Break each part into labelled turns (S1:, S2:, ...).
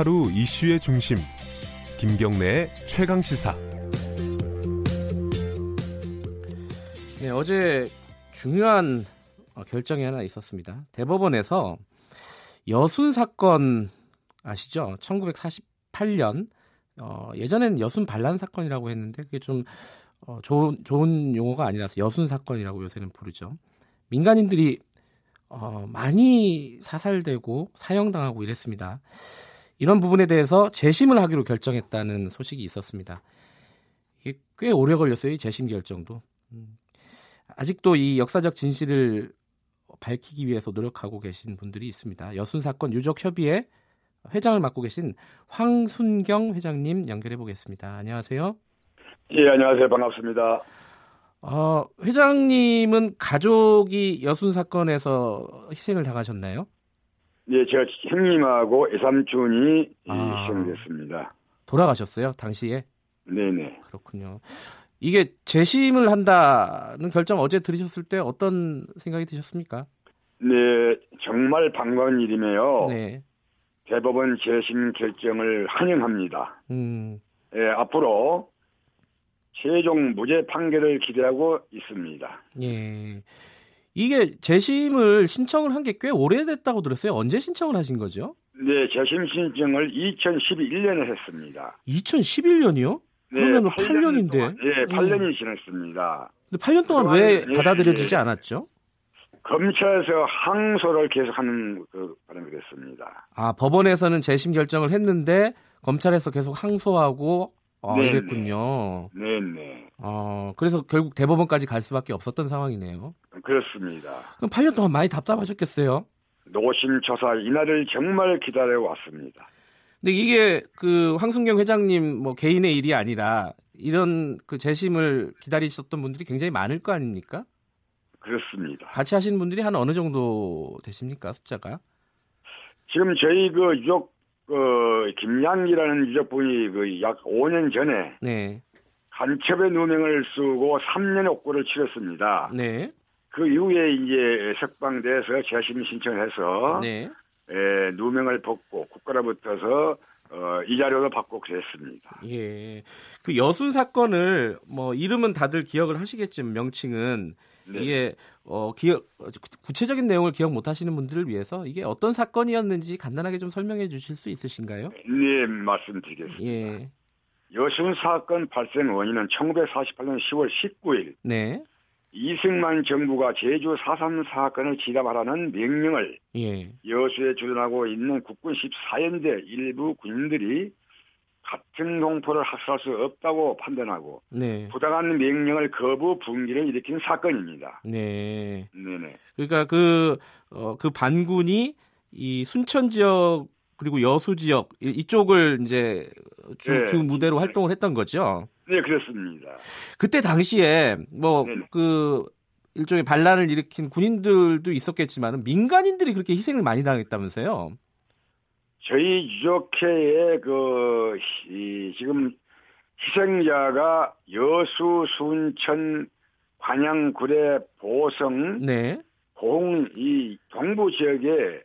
S1: 하루 이슈의 중심 김경래의 최강 시사.
S2: 네, 어제 중요한 어, 결정이 하나 있었습니다. 대법원에서 여순 사건 아시죠? 1948년 어, 예전엔 여순 반란 사건이라고 했는데 그게 좀 어, 좋은 좋은 용어가 아니라서 여순 사건이라고 요새는 부르죠. 민간인들이 어, 많이 사살되고 사형당하고 이랬습니다. 이런 부분에 대해서 재심을 하기로 결정했다는 소식이 있었습니다. 이게 꽤 오래 걸렸어요, 이 재심 결정도. 음. 아직도 이 역사적 진실을 밝히기 위해서 노력하고 계신 분들이 있습니다. 여순 사건 유족 협의회 회장을 맡고 계신 황순경 회장님 연결해 보겠습니다. 안녕하세요.
S3: 예, 안녕하세요. 반갑습니다.
S2: 어, 회장님은 가족이 여순 사건에서 희생을 당하셨나요?
S3: 예, 제가 형님하고 애삼촌이
S2: 아.
S3: 희생됐습니다.
S2: 돌아가셨어요, 당시에?
S3: 네네.
S2: 그렇군요. 이게 재심을 한다는 결정 어제 들으셨을 때 어떤 생각이 드셨습니까?
S3: 네, 정말 반가운 일이며요.
S2: 네.
S3: 대법원 재심 결정을 환영합니다.
S2: 음,
S3: 예, 앞으로 최종 무죄 판결을 기대하고 있습니다.
S2: 예. 이게 재심을 신청을 한 게 꽤 오래됐다고 들었어요. 언제 신청을 하신 거죠?
S3: 네, 재심 신청을 2011년에 했습니다.
S2: 2011년이요?
S3: 네,
S2: 그러면은
S3: 8년
S2: 8년인데.
S3: 동안, 예, 8년이 지났습니다.
S2: 근데 8년 동안
S3: 그동안,
S2: 왜
S3: 예,
S2: 받아들여지지
S3: 예.
S2: 않았죠?
S3: 검찰에서 항소를 계속하는 그 바람이 됐습니다.
S2: 아, 법원에서는 재심 결정을 했는데 검찰에서 계속 항소하고 어,
S3: 네,
S2: 이랬군요.
S3: 네네.
S2: 어, 그래서 결국 대법원까지 갈 수밖에 없었던 상황이네요.
S3: 그렇습니다.
S2: 그럼 8년 동안 많이 답답하셨겠어요?
S3: 노심초사 이날을 정말 기다려 왔습니다.
S2: 근데 이게 그 황순경 회장님 뭐 개인의 일이 아니라 이런 그 재심을 기다리셨던 분들이 굉장히 많을 거 아닙니까?
S3: 그렇습니다.
S2: 같이 하시는 분들이 한 어느 정도 되십니까 숫자가?
S3: 지금 저희 그 유족 그 김양이라는 유족분이 그 약 5년 전에
S2: 네,
S3: 간첩의 누명을 쓰고 3년의 옥고를 치렀습니다.
S2: 네,
S3: 그 이후에 이제 석방돼서 재심 신청해서
S2: 네.
S3: 에, 누명을 벗고 국가로부터서 어, 이 자료도 받고 그랬습니다.
S2: 예. 그 여순 사건을 뭐 이름은 다들 기억을 하시겠지만 명칭은
S3: 네.
S2: 이게 어 기억 구체적인 내용을 기억 못 하시는 분들을 위해서 이게 어떤 사건이었는지 간단하게 좀 설명해 주실 수 있으신가요?
S3: 네, 말씀드리겠습니다.
S2: 예.
S3: 여순 사건 발생 원인은 1948년 10월 19일
S2: 네.
S3: 이승만 정부가 제주 4.3 사건을 진압하라는 명령을
S2: 예.
S3: 여수에 주둔하고 있는 국군 14연대 일부 군인들이 같은 동포를 학살할 수 없다고 판단하고
S2: 네.
S3: 부당한 명령을 거부 분기를 일으킨 사건입니다.
S2: 네.
S3: 네네.
S2: 그러니까 그, 어, 그 반군이 이 순천 지역 그리고 여수 지역 이- 이쪽을 이제 주,
S3: 네.
S2: 주 무대로 활동을 했던 거죠.
S3: 네, 그렇습니다.
S2: 그때 당시에 뭐
S3: 네네.
S2: 그 일종의 반란을 일으킨 군인들도 있었겠지만 민간인들이 그렇게 희생을 많이 당했다면서요.
S3: 저희 유족회의 그, 이, 지금 희생자가 여수, 순천, 관양, 구례, 보성,
S2: 네.
S3: 공, 이 동부 지역에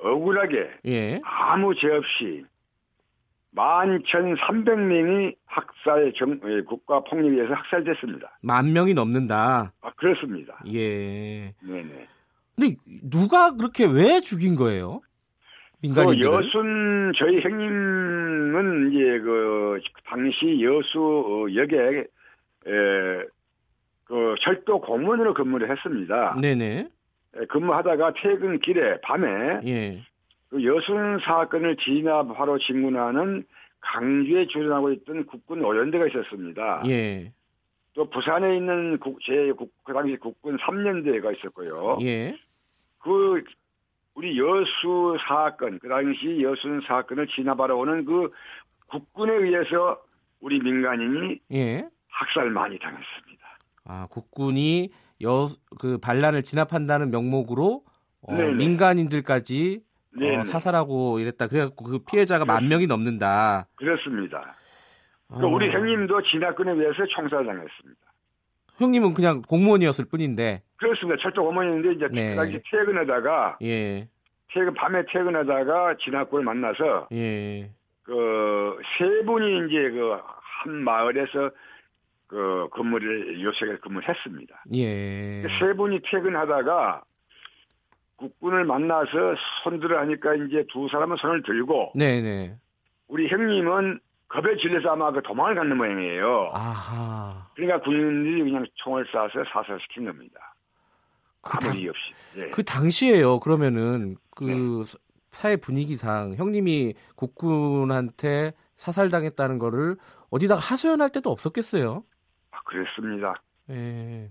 S3: 억울하게
S2: 예.
S3: 아무 죄 없이 11,300명이 학살 정, 예, 국가 폭력에 의해서 학살됐습니다.
S2: 만 명이 넘는다.
S3: 아, 그렇습니다.
S2: 예.
S3: 네네.
S2: 근데 누가 그렇게 왜 죽인 거예요?
S3: 그
S2: 민간인들.
S3: 여순 저희 형님은 이제 그 당시 여수 어, 역에 에, 그 철도 공무원으로 근무를 했습니다.
S2: 네네.
S3: 에, 근무하다가 퇴근 길에 밤에
S2: 예.
S3: 그 여순 사건을 진압하러 진군하는 강주에 주둔하고 있던 국군 오연대가 있었습니다.
S2: 예.
S3: 또 부산에 있는 국, 제 국, 그 당시 국군 3년대가 있었고요.
S2: 예.
S3: 그 우리 여수 사건, 그 당시 여순 사건을 진압하러 오는 그 국군에 의해서 우리 민간인이
S2: 예.
S3: 학살 많이 당했습니다.
S2: 아, 국군이 여 그 반란을 진압한다는 명목으로 어. 민간인들까지
S3: 네,
S2: 어, 사살하고 이랬다. 그래갖고 그 피해자가 만 명이 넘는다.
S3: 그렇습니다. 그
S2: 어,
S3: 우리 형님도 진압군에 의해서 총살 당했습니다.
S2: 형님은 그냥 공무원이었을 뿐인데.
S3: 그렇습니다. 철도 어머니인데 이제
S2: 네.
S3: 그 당시 퇴근하다가
S2: 예.
S3: 퇴근 밤에 퇴근하다가 진학군을 만나서
S2: 예.
S3: 그세 분이 이제 그 한 마을에서 그 근무를 요새에 근무를 했습니다.
S2: 예.
S3: 세 분이 퇴근하다가 국군을 만나서 손들어 하니까 이제 두 사람은 손을 들고
S2: 네네.
S3: 우리 형님은 겁에 질려서 아마 그 도망을 가는 모양이에요.
S2: 아하.
S3: 그러니까 군인들이 그냥 총을 쏴서 사살시킨 겁니다.
S2: 그,
S3: 아무
S2: 당,
S3: 이유 없이. 예.
S2: 그 당시에요. 그러면은 그
S3: 네.
S2: 사회 분위기상 형님이 국군한테 사살당했다는 거를 어디다가 하소연할 때도 없었겠어요.
S3: 아, 그랬습니다.
S2: 예.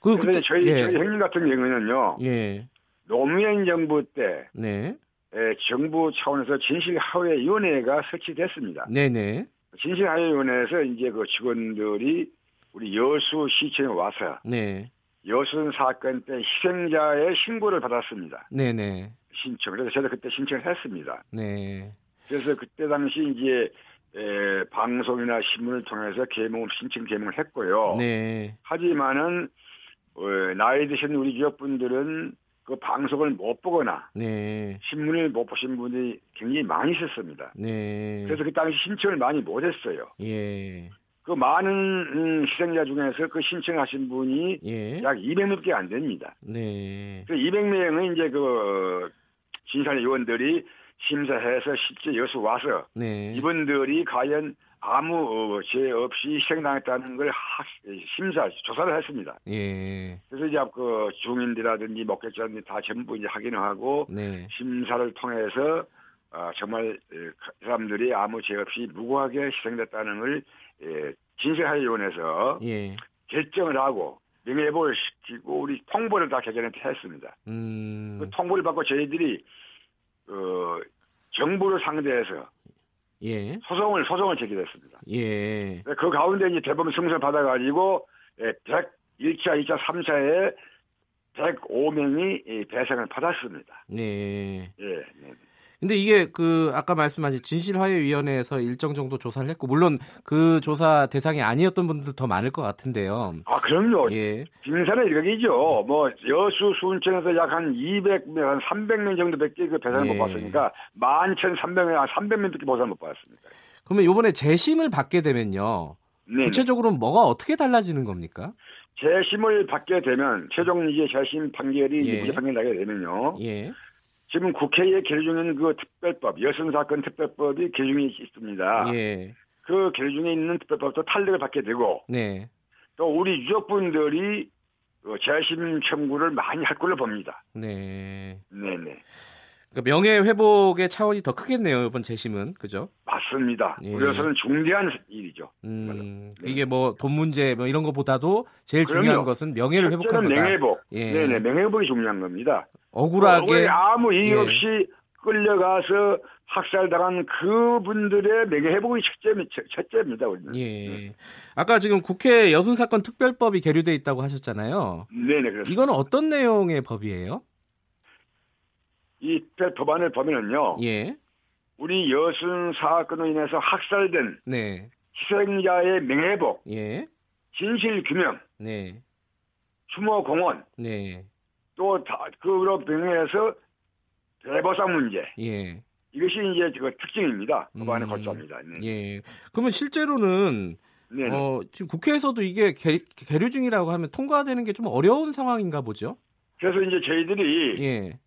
S2: 그 그때
S3: 저희,
S2: 예.
S3: 저희 형님 같은 경우는요.
S2: 예.
S3: 노무현 정부 때
S2: 네.
S3: 에, 정부 차원에서 진실하회위원회가 설치됐습니다.
S2: 네네.
S3: 진실하회위원회에서 이제 그 직원들이 우리 여수 시청에 와서
S2: 네.
S3: 여순 사건 때 희생자의 신고를 받았습니다.
S2: 네네.
S3: 신청. 그래서 저도 그때 신청을 했습니다.
S2: 네.
S3: 그래서 그때 당시 이제 에, 방송이나 신문을 통해서 개몽 신청 개몽을 했고요.
S2: 네.
S3: 하지만은 어, 나이 드신 우리 유족분들은 그 방송을 못 보거나
S2: 네.
S3: 신문을 못 보신 분이 굉장히 많이 있었습니다.
S2: 네.
S3: 그래서 그 당시 신청을 많이 못 했어요.
S2: 예.
S3: 그 많은 음, 희생자 중에서 그 신청하신 분이
S2: 예.
S3: 약 200명밖에 안 됩니다.
S2: 네.
S3: 그 200명은 이제 그 진상 의원들이 심사해서 실제 여수 와서
S2: 네.
S3: 이분들이 과연 아무 어, 죄 없이 희생당했다는 걸 하- 심사 조사를 했습니다.
S2: 예.
S3: 그래서 이제 그 중인들이라든지 목격자들이 다 전부 이제 확인을 하고
S2: 네.
S3: 심사를 통해서 아, 정말 에, 그 사람들이 아무 죄 없이 무고하게 희생됐다는 걸 예, 진실하위원회에서
S2: 예.
S3: 결정을 하고 명예회복을 시키고 우리 통보를 다 개전에 했습니다.
S2: 음.
S3: 그 통보를 받고 저희들이 어, 정부를 상대해서
S2: 예.
S3: 소송을 소송을 제기했습니다.
S2: 예.
S3: 그 가운데 이제 대법원 승소를 받아가지고 101차, 2차, 3차에 105명이 배상을 받았습니다.
S2: 네.
S3: 예. 네.
S2: 근데 이게 그 아까 말씀하신 진실화해위원회에서 일정 정도 조사를 했고 물론 그 조사 대상이 아니었던 분들 더 많을 것 같은데요.
S3: 아, 그럼요.
S2: 예.
S3: 빙산의 일각이죠. 뭐 여수 순천에서 약 한 200명, 한 300명 정도밖에 그 배상을
S2: 예.
S3: 못 받으니까 11,300명, 한 300명밖에 보상을 못 받았습니다.
S2: 그러면 이번에 재심을 받게 되면요.
S3: 네.
S2: 구체적으로 뭐가 어떻게 달라지는 겁니까?
S3: 재심을 받게 되면 최종 이제 재심 판결이
S2: 예.
S3: 무죄 판결 나게 되면요.
S2: 예.
S3: 지금 국회에 계류 중인 그 특별법, 여성 사건 특별법이 계류 중에 있습니다.
S2: 예.
S3: 그 계류 중에 있는 특별법도 탄력을 받게 되고
S2: 네.
S3: 또 우리 유족분들이 그 재심 청구를 많이 할 걸로 봅니다.
S2: 네.
S3: 네네.
S2: 그러니까 명예 회복의 차원이 더 크겠네요. 이번 재심은. 그죠?
S3: 맞습니다.
S2: 예.
S3: 우리로서는 중대한 일이죠.
S2: 음.
S3: 네.
S2: 이게 뭐 돈 문제 뭐 이런 것보다도 제일
S3: 그럼요.
S2: 중요한 것은 명예를
S3: 회복하는
S2: 거다.
S3: 명예 회복.
S2: 예.
S3: 네네, 명예 회복이 중요한 겁니다.
S2: 억울하게
S3: 왜 아무 이유
S2: 예.
S3: 없이 끌려가서 학살당한 그분들의 명예회복이 첫째, 첫- 첫째입니다. 우리는.
S2: 예. 아까 지금 국회 여순 사건 특별법이 계류돼 있다고 하셨잖아요.
S3: 네네, 그렇습니다.
S2: 이건 어떤 내용의 법이에요?
S3: 이 법안을 보면은요,
S2: 예.
S3: 우리 여순 사건으로 인해서 학살된
S2: 네.
S3: 희생자의 명예회복,
S2: 예.
S3: 진실 규명,
S2: 네.
S3: 추모 공원,
S2: 네.
S3: 또 다, 그로 병행해서 대보상 문제.
S2: 예.
S3: 이것이 이제 그 특징입니다. 법안의
S2: 음,
S3: 골자입니다. 네.
S2: 예. 그러면 실제로는
S3: 네.
S2: 어, 지금 국회에서도 이게 계, 계류 중이라고 하면 통과되는 게 좀 어려운 상황인가 보죠?
S3: 그래서 이제 저희들이
S2: 예.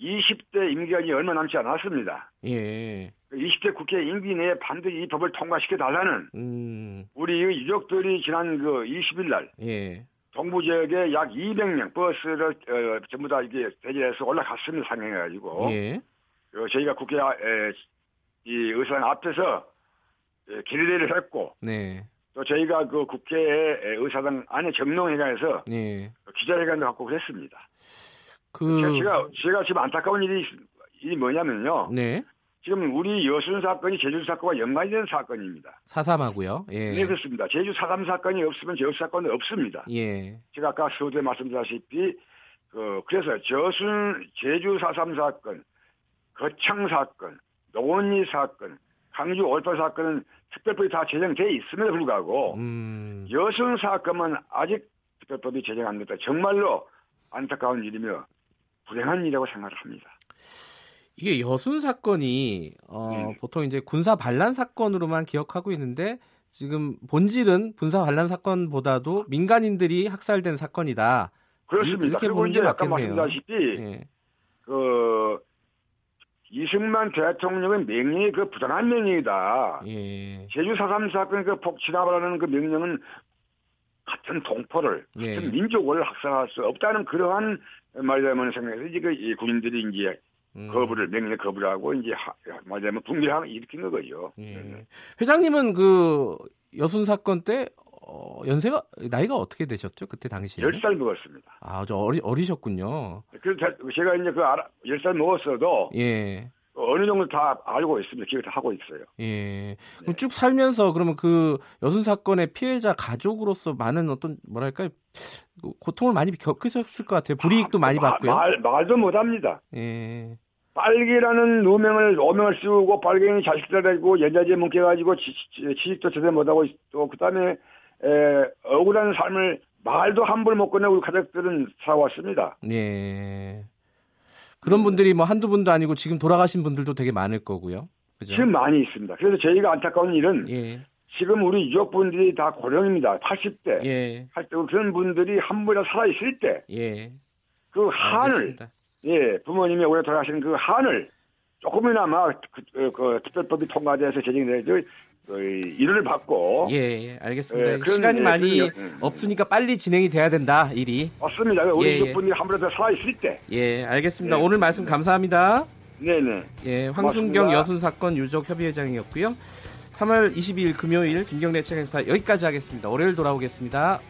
S3: 20대 임기간이 얼마 남지 않았습니다.
S2: 예.
S3: 20대 국회 임기 내에 반드시 이 법을 통과시켜 달라는
S2: 음.
S3: 우리 유족들이 지난 그 20일 날
S2: 예.
S3: 동부 지역에 약 200명 버스를 어, 전부 다 이게 대지해서 올라갔습니다. 상행해가지고
S2: 예.
S3: 어, 저희가 국회 아- 에, 이 의사당 앞에서 에, 길대를 했고
S2: 네.
S3: 또 저희가 그 국회 에, 의사당 안에 정론회관에서
S2: 예.
S3: 기자회견도 갖고 그랬습니다.
S2: 그
S3: 제가 제가 지금 안타까운 일이 일이 뭐냐면요.
S2: 네.
S3: 지금 우리 여순 사건이 제주 사건과 연관이 되는 사건입니다.
S2: 사삼하고요. 예.
S3: 네, 그렇습니다. 제주 사삼 사건이 없으면 제주 사건은 없습니다.
S2: 예.
S3: 제가 아까 서두에 말씀드렸다시피 그 그래서 저순 제주 사삼 사건, 거창 사건, 노원리 사건, 강주 올파 사건은 특별법이 다 제정돼 있음에도 불구하고
S2: 음.
S3: 여순 사건은 아직 특별법이 제정 안 됐다. 정말로 안타까운 일이며 불행한 일이라고 생각합니다.
S2: 이게 여순 사건이 어,
S3: 음.
S2: 보통 이제 군사 반란 사건으로만 기억하고 있는데 지금 본질은 군사 반란 사건보다도 민간인들이 학살된 사건이다.
S3: 그렇습니다.
S2: 이렇게 보는 게 맞겠네요.
S3: 말씀드렸다시피
S2: 예.
S3: 그 이승만 대통령의 명령이 그 부당한 명령이다.
S2: 예.
S3: 제주 4.3 사건 그 폭 진압하라는 그 명령은 같은 동포를
S2: 예.
S3: 같은 민족을 학살할 수 없다는 그러한 말하자면 생각해서 이제 그이 군인들이 이제
S2: 음.
S3: 거부를 명령 거부를 하고 이제 하- 말하자면 붕괴를 일으킨 거죠.
S2: 예. 회장님은 그 여순 사건 때 어, 연세가 나이가 어떻게 되셨죠? 그때 당시에?
S3: 10살 먹었습니다.
S2: 아, 저 어리 어리셨군요.
S3: 그래서 제가 이제 그 알아, 10살 먹었어도
S2: 예.
S3: 어느 정도 다 알고 있습니다. 기억을 다 하고 있어요.
S2: 예. 그럼 쭉 살면서 그러면 그 여순 사건의 피해자 가족으로서 많은 어떤 뭐랄까요? 그 고통을 많이 겪으셨을 것 같아요. 불이익도 많이
S3: 마-
S2: 받고요.
S3: 말, 말도 못 합니다.
S2: 예.
S3: 빨개라는 누명을 오명을 씌우고 빨갱이 자식들 가지고 연자제 뭉개가지고 지- 지- 취직도 제대로 못하고 또 그다음에 에, 억울한 삶을 말도 함부로 못 꺼내고 우리 가족들은 살아왔습니다.
S2: 예. 그런 분들이 뭐 한두 분도 아니고 지금 돌아가신 분들도 되게 많을 거고요. 그죠?
S3: 지금 많이 있습니다. 그래서 저희가 안타까운 일은
S2: 예.
S3: 지금 우리 유족분들이 다 고령입니다. 80대,
S2: 예.
S3: 80대 그런 분들이 한 분이라 살아 있을 때그
S2: 예.
S3: 한을
S2: 알겠습니다.
S3: 예 부모님이 오래 돌아가신 그 한을 조금이나마 그, 그, 그 특별법이 통과돼서. 그 일을 받고
S2: 예, 예, 알겠습니다.
S3: 예, 그런,
S2: 시간이
S3: 예,
S2: 많이
S3: 음.
S2: 없으니까 빨리 진행이 돼야 된다, 일이.
S3: 맞습니다. 우리
S2: 예, 예.
S3: 유족분들이 한 분이라 살아 있을 때
S2: 예, 알겠습니다.
S3: 네.
S2: 오늘 말씀 감사합니다.
S3: 네네.
S2: 예, 황순경
S3: 고맙습니다.
S2: 여순 사건 유족 협의회장이었고요. 3월 22일 금요일 김경래 책행사 여기까지 하겠습니다. 월요일 돌아오겠습니다.